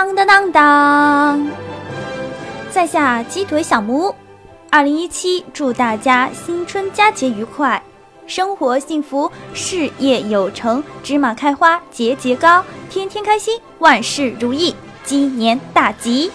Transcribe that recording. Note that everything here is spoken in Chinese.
当当当当。在下鸡腿小木屋二零一七祝大家新春佳节愉快生活幸福事业有成芝麻开花节节高天天开心万事如意鸡年大吉。